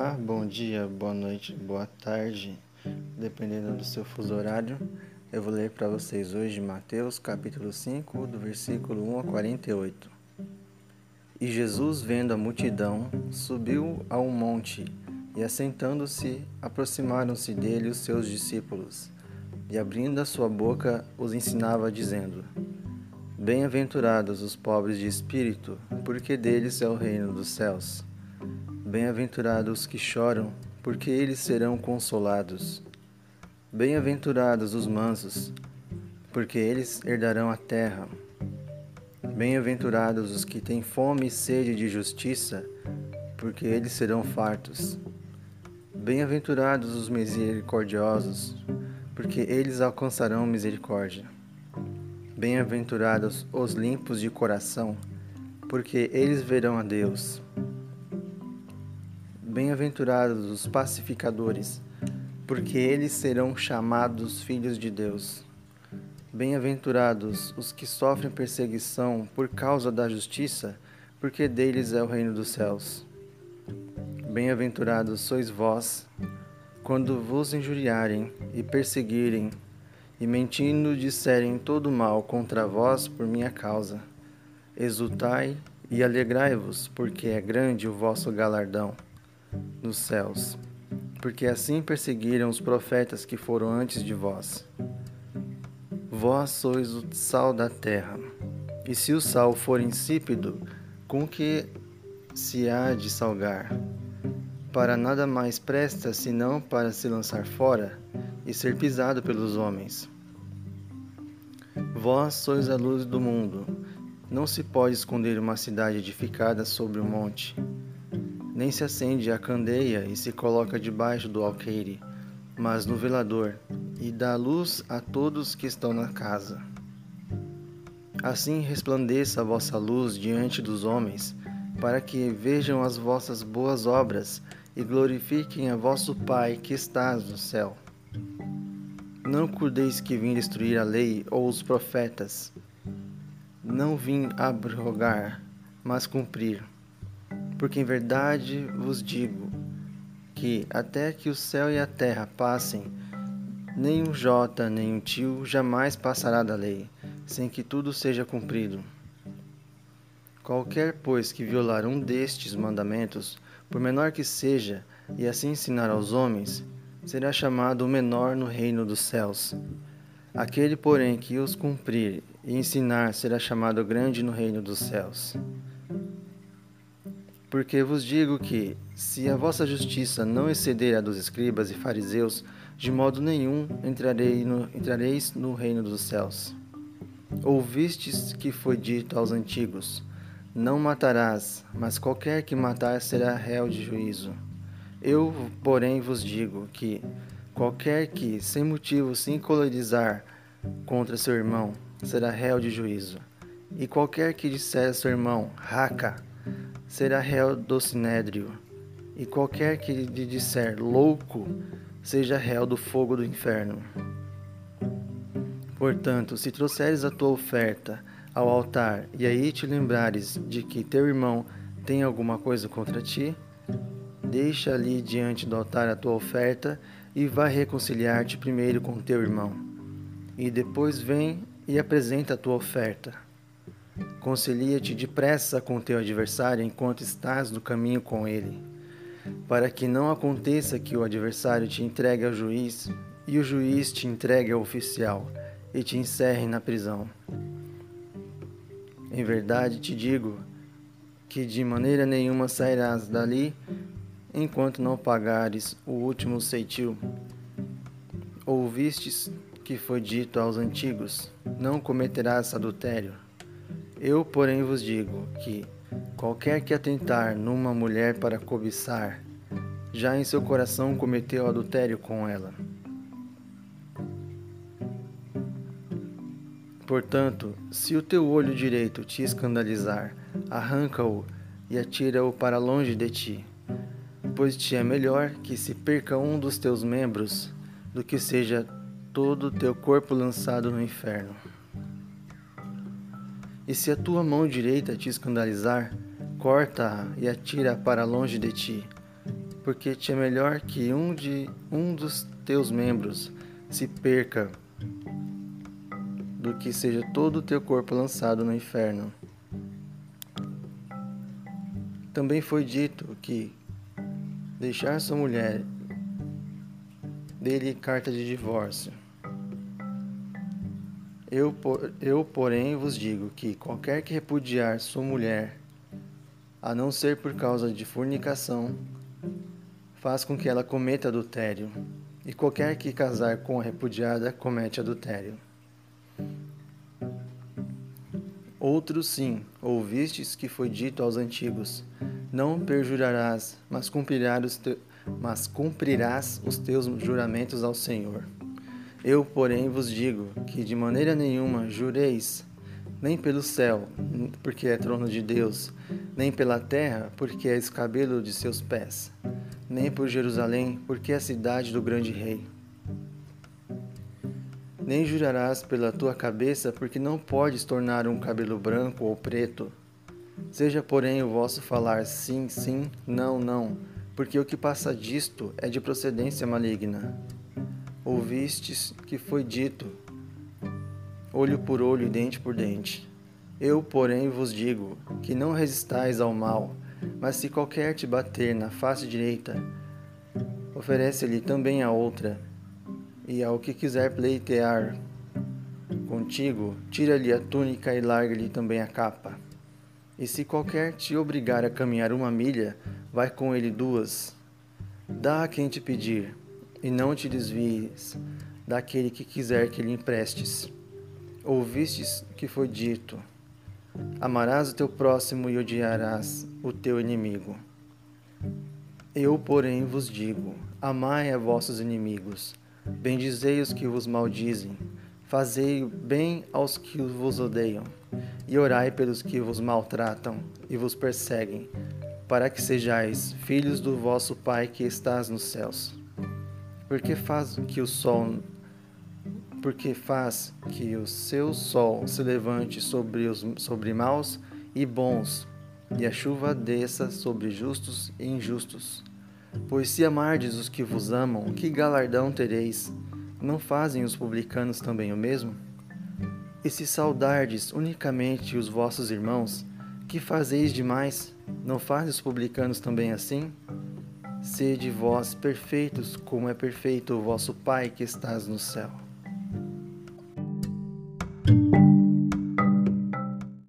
Olá, bom dia, boa noite, boa tarde, dependendo do seu fuso horário. Eu vou ler para vocês hoje Mateus capítulo 5, do versículo 1 a 48. E Jesus, vendo a multidão, subiu a um monte e, assentando-se, aproximaram-se dele os seus discípulos. E, abrindo a sua boca, os ensinava, dizendo: Bem-aventurados os pobres de espírito, porque deles é o reino dos céus. Bem-aventurados os que choram, porque eles serão consolados. Bem-aventurados os mansos, porque eles herdarão a terra. Bem-aventurados os que têm fome e sede de justiça, porque eles serão fartos. Bem-aventurados os misericordiosos, porque eles alcançarão misericórdia. Bem-aventurados os limpos de coração, porque eles verão a Deus. Bem-aventurados os pacificadores, porque eles serão chamados filhos de Deus. Bem-aventurados os que sofrem perseguição por causa da justiça, porque deles é o reino dos céus. Bem-aventurados sois vós, quando vos injuriarem e perseguirem, e mentindo disserem todo mal contra vós por minha causa. Exultai e alegrai-vos, porque é grande o vosso galardão nos céus, porque assim perseguiram os profetas que foram antes de vós. Vós sois o sal da terra, e se o sal for insípido, com que se há de salgar? Para nada mais presta senão para se lançar fora e ser pisado pelos homens. Vós sois a luz do mundo. Não se pode esconder uma cidade edificada sobre um monte nem se acende a candeia e se coloca debaixo do alqueire, mas no velador, e dá luz a todos que estão na casa. Assim resplandeça a vossa luz diante dos homens, para que vejam as vossas boas obras e glorifiquem a vosso Pai que estás no céu. Não cuideis que vim destruir a lei ou os profetas. Não vim abrogar, mas cumprir. Porque em verdade vos digo que até que o céu e a terra passem, nem um jota nem um tio jamais passará da lei, sem que tudo seja cumprido. Qualquer, pois, que violar um destes mandamentos, por menor que seja, e assim ensinar aos homens, será chamado o menor no reino dos céus. Aquele, porém, que os cumprir e ensinar, será chamado grande no reino dos céus. Porque vos digo que, se a vossa justiça não exceder a dos escribas e fariseus, de modo nenhum entrarei no, entrareis no reino dos céus. Ouvistes que foi dito aos antigos: Não matarás, mas qualquer que matar será réu de juízo. Eu, porém, vos digo que qualquer que, sem motivo, se encolerizar contra seu irmão, será réu de juízo. E qualquer que disser a seu irmão, raca, será réu do sinédrio, e qualquer que lhe disser louco, seja réu do fogo do inferno. Portanto, se trouxeres a tua oferta ao altar e aí te lembrares de que teu irmão tem alguma coisa contra ti, deixa ali diante do altar a tua oferta e vai reconciliar-te primeiro com teu irmão. E depois vem e apresenta a tua oferta. Concilia-te depressa com teu adversário enquanto estás no caminho com ele, para que não aconteça que o adversário te entregue ao juiz e o juiz te entregue ao oficial e te encerre na prisão. Em verdade te digo que de maneira nenhuma sairás dali enquanto não pagares o último ceitil. Ouvistes que foi dito aos antigos: Não cometerás adultério. Eu, porém, vos digo que qualquer que atentar numa mulher para cobiçar, já em seu coração cometeu adultério com ela. Portanto, se o teu olho direito te escandalizar, arranca-o e atira-o para longe de ti, pois te é melhor que se perca um dos teus membros do que seja todo o teu corpo lançado no inferno. E se a tua mão direita te escandalizar, corta-a e atira para longe de ti, porque te é melhor que um de um dos teus membros se perca do que seja todo o teu corpo lançado no inferno. Também foi dito que deixar sua mulher dele carta de divórcio. Eu, eu, porém, vos digo que qualquer que repudiar sua mulher, a não ser por causa de fornicação, faz com que ela cometa adultério, e qualquer que casar com a repudiada comete adultério. Outro sim, ouvistes que foi dito aos antigos: Não perjurarás, mas cumprirás os, mas cumprirás os teus juramentos ao Senhor. Eu, porém, vos digo que de maneira nenhuma jureis, nem pelo céu, porque é trono de Deus, nem pela terra, porque é escabelo de seus pés, nem por Jerusalém, porque é a cidade do grande rei nem jurarás pela tua cabeça, porque não podes tornar um cabelo branco ou preto. Seja, porém, o vosso falar sim, sim, não, não, porque o que passa disto é de procedência maligna. Ouvistes que foi dito, olho por olho e dente por dente. Eu, porém, vos digo que não resistais ao mal, mas se qualquer te bater na face direita, oferece-lhe também a outra e ao que quiser pleitear contigo, tira-lhe a túnica e larga-lhe também a capa. E se qualquer te obrigar a caminhar uma milha, vai com ele duas. Dá a quem te pedir, e não te desvies daquele que quiser que lhe emprestes. Ouvistes que foi dito: Amarás o teu próximo e odiarás o teu inimigo. Eu, porém, vos digo: Amai a vossos inimigos Bendizei os que vos maldizem, fazei bem aos que vos odeiam, e orai pelos que vos maltratam e vos perseguem, para que sejais filhos do vosso Pai que estás nos céus. Porque faz que o sol porque faz que o seu sol se levante sobre os sobre maus e bons, e a chuva desça sobre justos e injustos. Pois se amardes os que vos amam, que galardão tereis? Não fazem os publicanos também o mesmo? E se saudardes unicamente os vossos irmãos, que fazeis demais? Não fazem os publicanos também assim? Sede vós perfeitos, como é perfeito o vosso Pai que estás no céu.